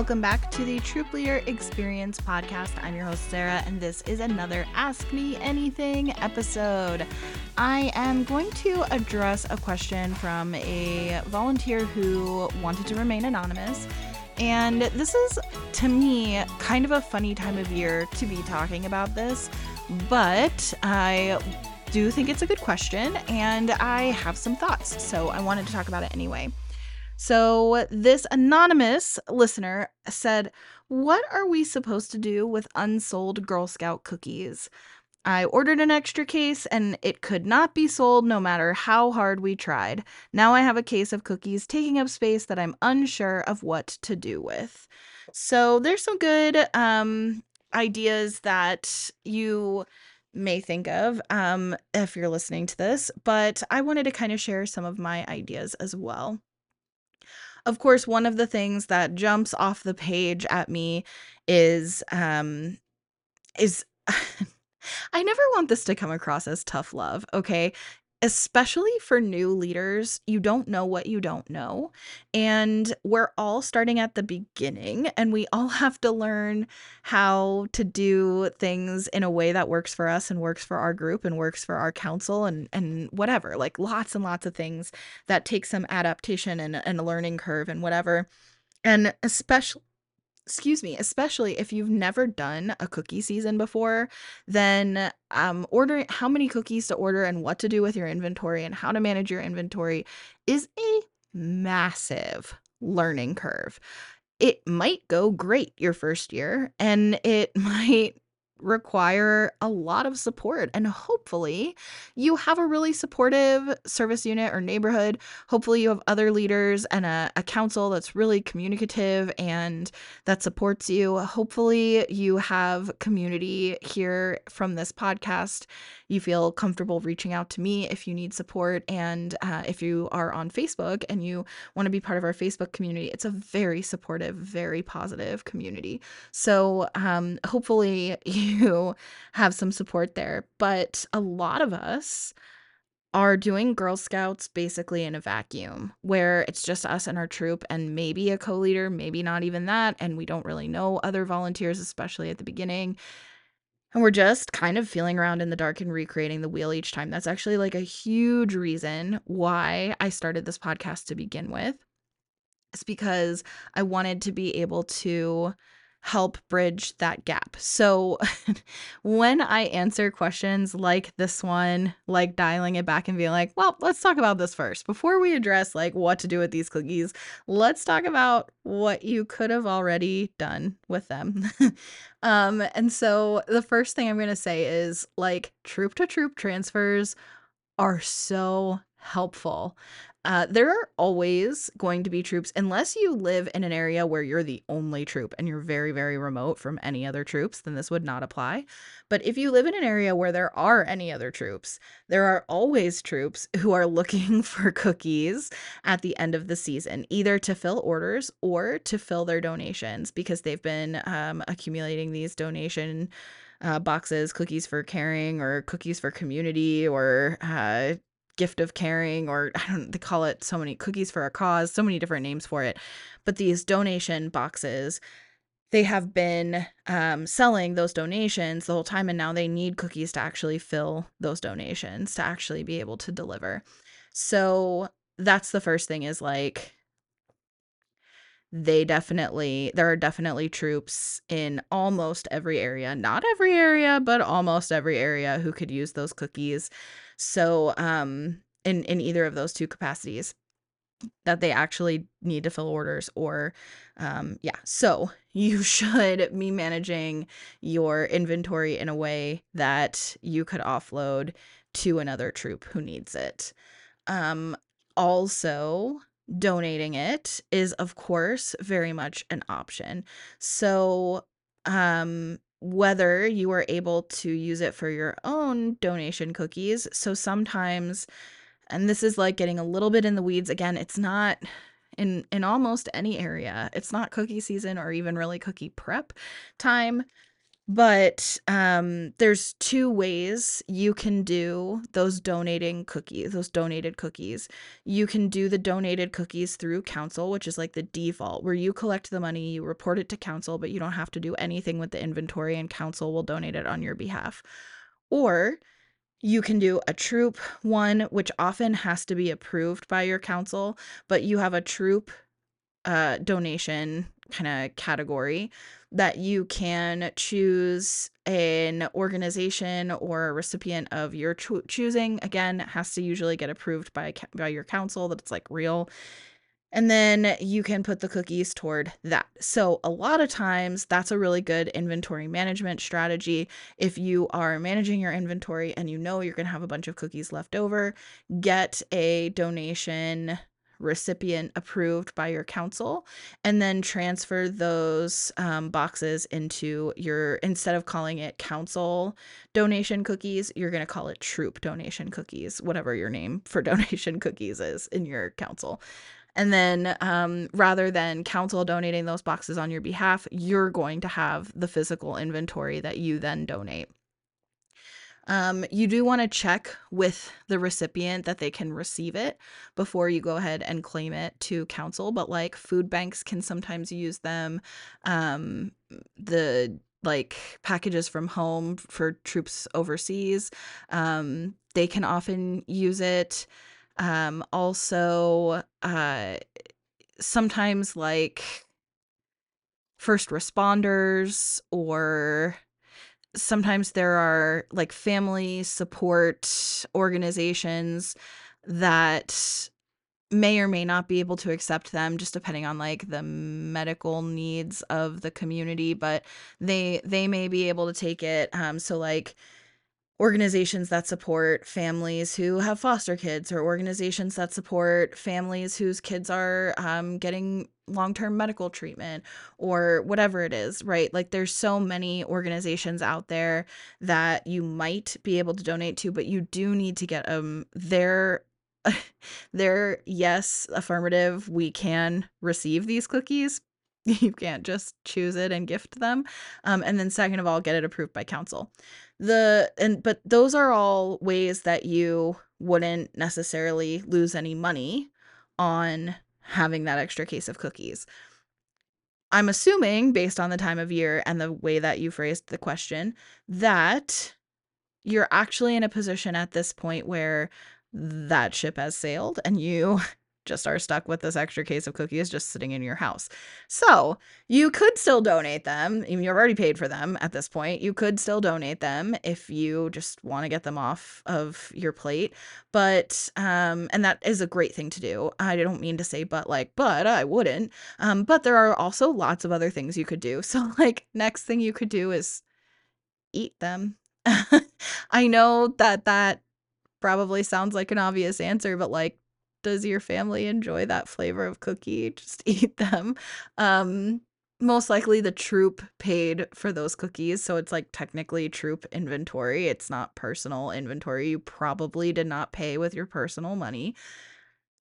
Welcome back to the Troop Leader Experience podcast. I'm your host, Sarah, and this is another Ask Me Anything episode. I am going to address a question from a volunteer who wanted to remain anonymous. And this is, to me, kind of a funny time of year to be talking about this, but I do think it's a good question and I have some thoughts. So I wanted to talk about it anyway. So, this anonymous listener said, What are we supposed to do with unsold Girl Scout cookies? I ordered an extra case and it could not be sold no matter how hard we tried. Now I have a case of cookies taking up space that I'm unsure of what to do with. So, there's some good um, ideas that you may think of um, if you're listening to this, but I wanted to kind of share some of my ideas as well. Of course, one of the things that jumps off the page at me is um is I never want this to come across as tough love, okay? Especially for new leaders, you don't know what you don't know. And we're all starting at the beginning, and we all have to learn how to do things in a way that works for us and works for our group and works for our council and, and whatever. Like lots and lots of things that take some adaptation and, and a learning curve and whatever. And especially excuse me, especially if you've never done a cookie season before, then um ordering how many cookies to order and what to do with your inventory and how to manage your inventory is a massive learning curve. It might go great your first year and it might require a lot of support. And hopefully, you have a really supportive service unit or neighborhood. Hopefully, you have other leaders and a, a council that's really communicative and that supports you. Hopefully, you have community here from this podcast you feel comfortable reaching out to me if you need support. And uh, if you are on Facebook and you want to be part of our Facebook community, it's a very supportive, very positive community. So um, hopefully you have some support there. But a lot of us, are doing Girl Scouts basically in a vacuum where it's just us and our troop and maybe a co leader, maybe not even that. And we don't really know other volunteers, especially at the beginning. And we're just kind of feeling around in the dark and recreating the wheel each time. That's actually like a huge reason why I started this podcast to begin with. It's because I wanted to be able to help bridge that gap. So when I answer questions like this one, like dialing it back and being like, well, let's talk about this first. Before we address like what to do with these cookies, let's talk about what you could have already done with them. um and so the first thing I'm going to say is like troop to troop transfers are so helpful. Uh, there are always going to be troops, unless you live in an area where you're the only troop and you're very, very remote from any other troops, then this would not apply. But if you live in an area where there are any other troops, there are always troops who are looking for cookies at the end of the season, either to fill orders or to fill their donations because they've been um, accumulating these donation. Uh, boxes, cookies for caring, or cookies for community, or uh, gift of caring or I don't they call it so many cookies for a cause, so many different names for it. But these donation boxes they have been um, selling those donations the whole time and now they need cookies to actually fill those donations to actually be able to deliver so that's the first thing is like they definitely there are definitely troops in almost every area not every area but almost every area who could use those cookies. So um in in either of those two capacities that they actually need to fill orders or um yeah. So you should be managing your inventory in a way that you could offload to another troop who needs it. Um also donating it is of course very much an option. So um whether you are able to use it for your own donation cookies so sometimes and this is like getting a little bit in the weeds again it's not in in almost any area it's not cookie season or even really cookie prep time but um, there's two ways you can do those donating cookies, those donated cookies. You can do the donated cookies through council, which is like the default, where you collect the money, you report it to council, but you don't have to do anything with the inventory, and council will donate it on your behalf. Or you can do a troop one, which often has to be approved by your council, but you have a troop uh, donation kind of category that you can choose an organization or a recipient of your cho- choosing. Again, has to usually get approved by by your council that it's like real. And then you can put the cookies toward that. So, a lot of times, that's a really good inventory management strategy. If you are managing your inventory and you know you're going to have a bunch of cookies left over, get a donation recipient approved by your council and then transfer those um, boxes into your instead of calling it council donation cookies you're going to call it troop donation cookies whatever your name for donation cookies is in your council. And then um, rather than council donating those boxes on your behalf you're going to have the physical inventory that you then donate um, you do want to check with the recipient that they can receive it before you go ahead and claim it to council. But like food banks can sometimes use them. Um, the like packages from home for troops overseas, um, they can often use it. Um, also, uh, sometimes like first responders or sometimes there are like family support organizations that may or may not be able to accept them just depending on like the medical needs of the community but they they may be able to take it. Um so like organizations that support families who have foster kids or organizations that support families whose kids are um, getting long-term medical treatment or whatever it is right? Like there's so many organizations out there that you might be able to donate to but you do need to get um their their yes affirmative we can receive these cookies you can't just choose it and gift them um, and then second of all get it approved by council the and but those are all ways that you wouldn't necessarily lose any money on having that extra case of cookies. I'm assuming based on the time of year and the way that you phrased the question that you're actually in a position at this point where that ship has sailed and you just are stuck with this extra case of cookies just sitting in your house. So you could still donate them. You've already paid for them at this point. You could still donate them if you just want to get them off of your plate. But, um, and that is a great thing to do. I don't mean to say, but like, but I wouldn't. Um, but there are also lots of other things you could do. So, like, next thing you could do is eat them. I know that that probably sounds like an obvious answer, but like does your family enjoy that flavor of cookie? Just eat them. Um, most likely the troop paid for those cookies, so it's like technically troop inventory. It's not personal inventory. You probably did not pay with your personal money.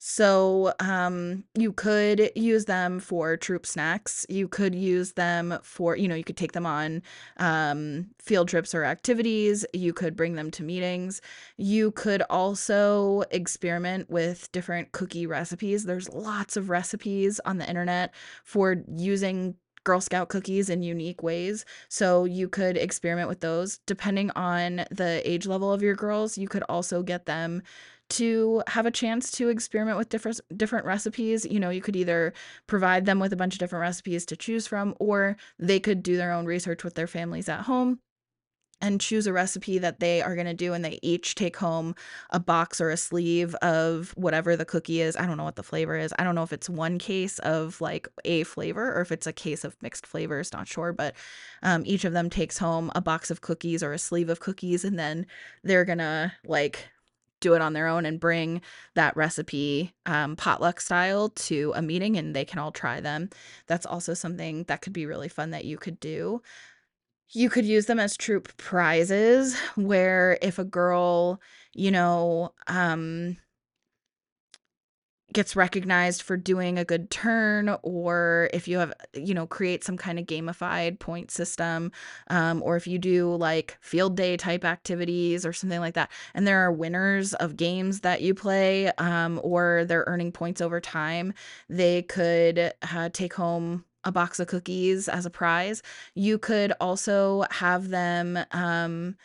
So, um, you could use them for troop snacks. You could use them for, you know, you could take them on um, field trips or activities. You could bring them to meetings. You could also experiment with different cookie recipes. There's lots of recipes on the internet for using Girl Scout cookies in unique ways. So you could experiment with those. Depending on the age level of your girls, you could also get them to have a chance to experiment with different different recipes. You know, you could either provide them with a bunch of different recipes to choose from or they could do their own research with their families at home and choose a recipe that they are going to do and they each take home a box or a sleeve of whatever the cookie is i don't know what the flavor is i don't know if it's one case of like a flavor or if it's a case of mixed flavors not sure but um, each of them takes home a box of cookies or a sleeve of cookies and then they're gonna like do it on their own and bring that recipe um, potluck style to a meeting and they can all try them. That's also something that could be really fun that you could do. You could use them as troop prizes where if a girl, you know, um, gets recognized for doing a good turn or if you have you know create some kind of gamified point system um, or if you do like field day type activities or something like that. And there are winners of games that you play um, or they're earning points over time. They could uh, take home a box of cookies as a prize. You could also have them um,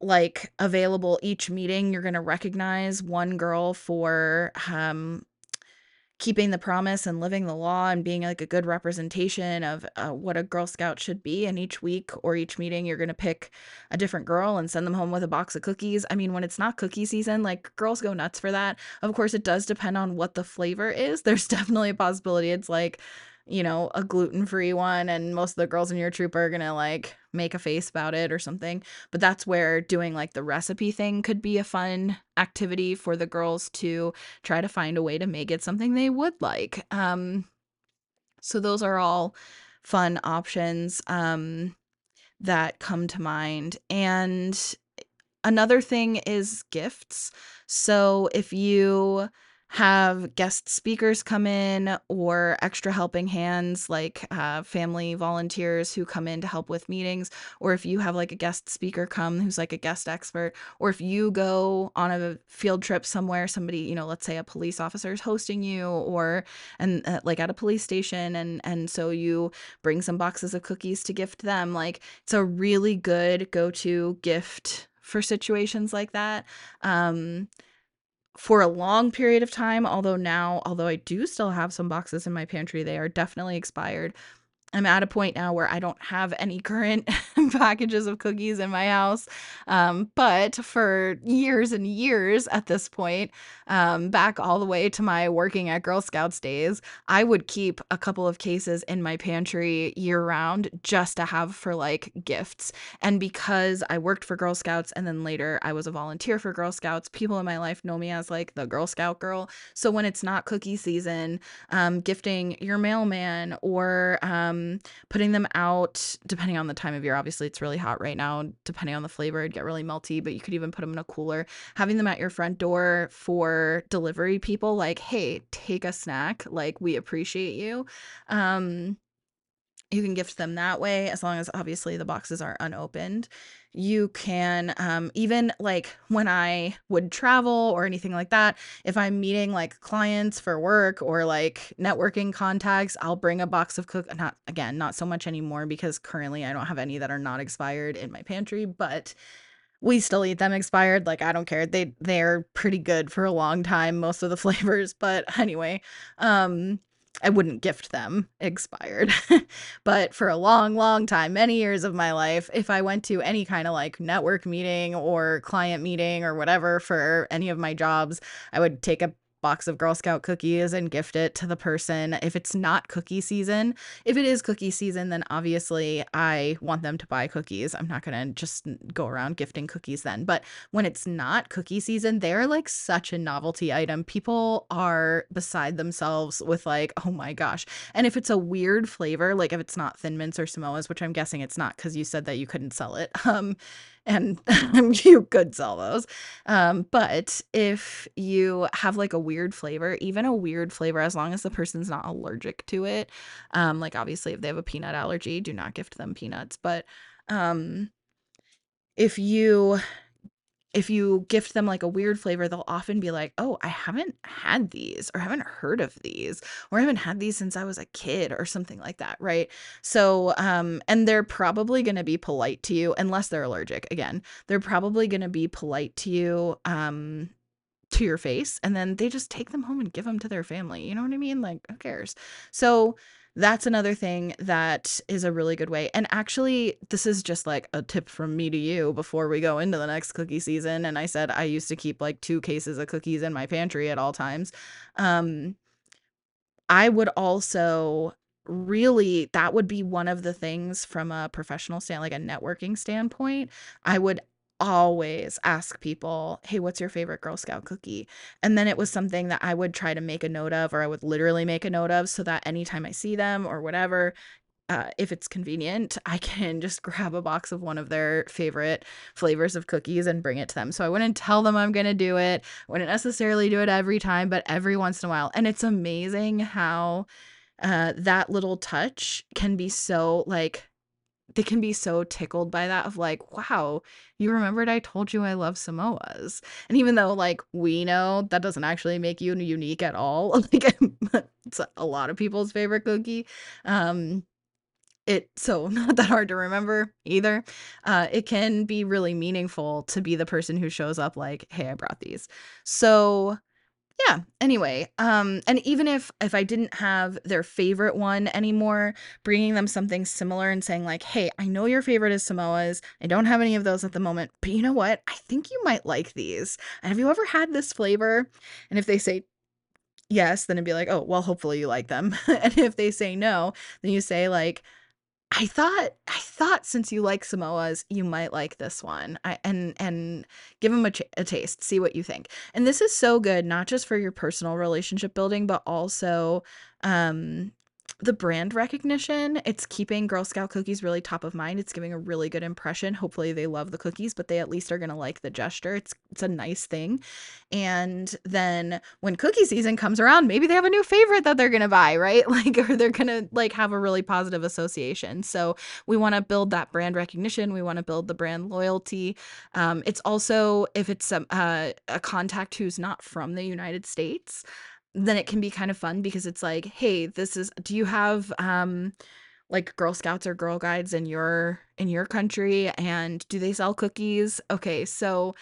like available each meeting you're going to recognize one girl for um keeping the promise and living the law and being like a good representation of uh, what a girl scout should be. And each week or each meeting you're going to pick a different girl and send them home with a box of cookies. I mean when it's not cookie season like girls go nuts for that. Of course it does depend on what the flavor is. There's definitely a possibility it's like you know, a gluten free one, and most of the girls in your troop are gonna like make a face about it or something. But that's where doing like the recipe thing could be a fun activity for the girls to try to find a way to make it something they would like. Um, so those are all fun options um, that come to mind. And another thing is gifts. So if you have guest speakers come in or extra helping hands like uh, family volunteers who come in to help with meetings or if you have like a guest speaker come who's like a guest expert or if you go on a field trip somewhere somebody you know let's say a police officer is hosting you or and uh, like at a police station and and so you bring some boxes of cookies to gift them like it's a really good go-to gift for situations like that. Um for a long period of time. Although now, although I do still have some boxes in my pantry, they are definitely expired. I'm at a point now where I don't have any current packages of cookies in my house. Um, but for years and years at this point, um, back all the way to my working at Girl Scouts days, I would keep a couple of cases in my pantry year round just to have for like gifts. And because I worked for Girl Scouts and then later I was a volunteer for Girl Scouts, people in my life know me as like the Girl Scout girl. So when it's not cookie season, um, gifting your mailman or um, putting them out, depending on the time of year, obviously it's really hot right now, depending on the flavor, it'd get really melty, but you could even put them in a cooler. Having them at your front door for delivery people like hey take a snack like we appreciate you um you can gift them that way as long as obviously the boxes are unopened you can um, even like when i would travel or anything like that if i'm meeting like clients for work or like networking contacts i'll bring a box of cook not again not so much anymore because currently i don't have any that are not expired in my pantry but we still eat them expired like i don't care they they're pretty good for a long time most of the flavors but anyway um i wouldn't gift them expired. But for a long long time many years of my life if i went to any kind of like network meeting or client meeting or whatever for any of my jobs i would take a box of Girl Scout cookies and gift it to the person. If it's not cookie season, if it is cookie season, then obviously I want them to buy cookies. I'm not going to just go around gifting cookies then. But when it's not cookie season, they're like such a novelty item. People are beside themselves with like, oh my gosh. And if it's a weird flavor, like if it's not Thin Mints or Samoas, which I'm guessing it's not because you said that you couldn't sell it. Um, and you could sell those. Um, but if you have like a weird flavor, even a weird flavor, as long as the person's not allergic to it, um, like obviously if they have a peanut allergy, do not gift them peanuts. But um, if you if you gift them like a weird flavor, they'll often be like, "Oh, I haven't had these or haven't heard of these or I haven't had these since I was a kid or something like that, right?" So, um and they're probably going to be polite to you unless they're allergic. Again, they're probably going to be polite to you um to your face and then they just take them home and give them to their family. You know what I mean? Like, who cares? So, that's another thing that is a really good way. And actually, this is just like a tip from me to you before we go into the next cookie season. And I said I used to keep like two cases of cookies in my pantry at all times. Um, I would also really that would be one of the things from a professional stand like a networking standpoint i would always ask people, "Hey, what's your favorite Girl Scout cookie?" And then it was something that I would try to make a note of or I would literally make a note of so that anytime I see them or whatever, uh, if it's convenient, I can just grab a box of one of their favorite flavors of cookies and bring it to them. So I wouldn't tell them I'm going to do it. Wouldn't necessarily do it every time, but every once in a while. And it's amazing how uh, that little touch can be so like they can be so tickled by that of like wow you remembered i told you i love samoas. And even though like we know that doesn't actually make you unique at all like it's a lot of people's favorite cookie um it so not that hard to remember either uh it can be really meaningful to be the person who shows up like hey i brought these. So yeah anyway um and even if if i didn't have their favorite one anymore bringing them something similar and saying like hey i know your favorite is samoas. I don't have any of those at the moment but you know what? I think you might like these. And have you ever had this flavor? And if they say yes then it'd be like oh well hopefully you like them. And if they say no then you say like I thought I thought since you like Samoas, you might like this one. I and and give them a, ch- a taste, see what you think. And this is so good, not just for your personal relationship building, but also um the brand recognition, it's keeping Girl Scout cookies really top of mind. It's giving a really good impression. Hopefully they love the cookies, but they at least are going to like the gesture. It's it's a nice thing. And then when cookie season comes around, maybe they have a new favorite that they're going to buy, right? Like or they're going to like have a really positive association. So we want to build that brand recognition. We want to build the brand loyalty. Um, it's also if it's a, uh, a contact who's not from the United States, then it can be kind of fun because it's like, hey, this is do you have um like Girl Scouts or Girl Guides in your in your country and do they sell cookies? Okay, so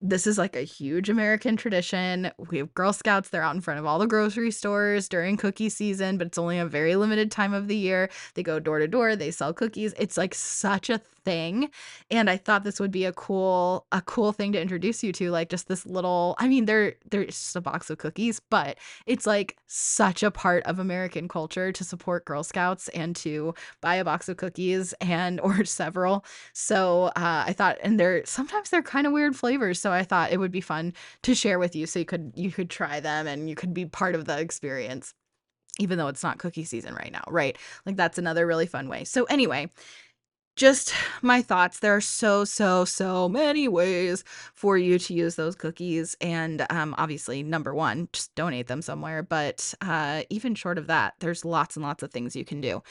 this is like a huge American tradition. We have Girl Scouts, they're out in front of all the grocery stores during cookie season, but it's only a very limited time of the year. They go door to door, they sell cookies. It's like such a thing. And I thought this would be a cool a cool thing to introduce you to like just this little I mean they're they're just a box of cookies, but it's like such a part of American culture to support Girl Scouts and to buy a box of cookies and or several. So uh, I thought and they're sometimes they're kind of weird flavors, so I thought it would be fun to share with you so you could you could try them and you could be part of the experience even though it's not cookie season right now, right? Like that's another really fun way. So anyway, just my thoughts. There are so, so, so many ways for you to use those cookies. And um, obviously, number one, just donate them somewhere. But uh, even short of that, there's lots and lots of things you can do.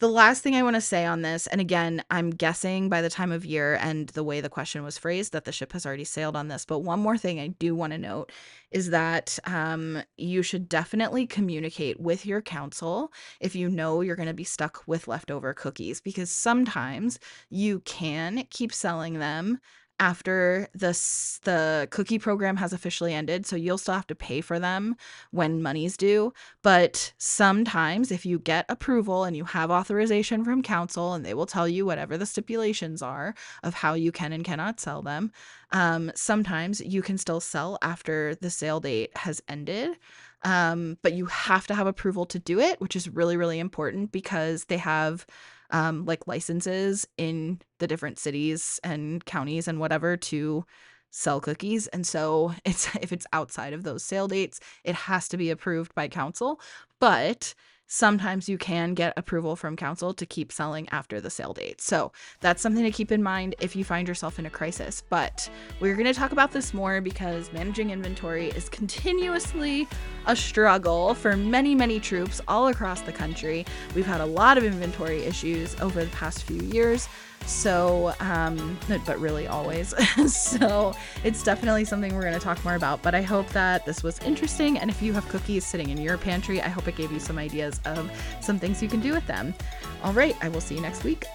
The last thing I want to say on this, and again, I'm guessing by the time of year and the way the question was phrased that the ship has already sailed on this. But one more thing I do want to note is that um, you should definitely communicate with your council if you know you're going to be stuck with leftover cookies, because sometimes you can keep selling them after this the cookie program has officially ended so you'll still have to pay for them when money's due. But sometimes if you get approval and you have authorization from council and they will tell you whatever the stipulations are of how you can and cannot sell them um, sometimes you can still sell after the sale date has ended. Um, but you have to have approval to do it which is really really important because they have um, like licenses in the different cities and counties and whatever to sell cookies. And so it's if it's outside of those sale dates, it has to be approved by council. But sometimes you can get approval from council to keep selling after the sale date. So that's something to keep in mind if you find yourself in a crisis. But we're going to talk about this more because managing inventory is continuously a struggle for many, many troops all across the country. We've had a lot of inventory issues over the past few years. So, um, but really always. so, it's definitely something we're going to talk more about. But I hope that this was interesting. And if you have cookies sitting in your pantry, I hope it gave you some ideas of some things you can do with them. All right, I will see you next week.